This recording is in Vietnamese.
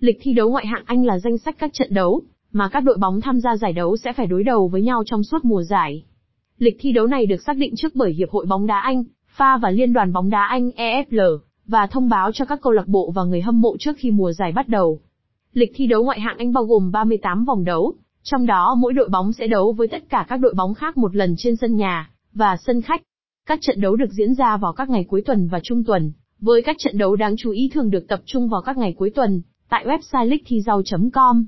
Lịch thi đấu ngoại hạng Anh là danh sách các trận đấu mà các đội bóng tham gia giải đấu sẽ phải đối đầu với nhau trong suốt mùa giải. Lịch thi đấu này được xác định trước bởi Hiệp hội bóng đá Anh, FA và Liên đoàn bóng đá Anh EFL và thông báo cho các câu lạc bộ và người hâm mộ trước khi mùa giải bắt đầu. Lịch thi đấu ngoại hạng Anh bao gồm 38 vòng đấu, trong đó mỗi đội bóng sẽ đấu với tất cả các đội bóng khác một lần trên sân nhà và sân khách. Các trận đấu được diễn ra vào các ngày cuối tuần và trung tuần, với các trận đấu đáng chú ý thường được tập trung vào các ngày cuối tuần, tại website leaguethizau.com.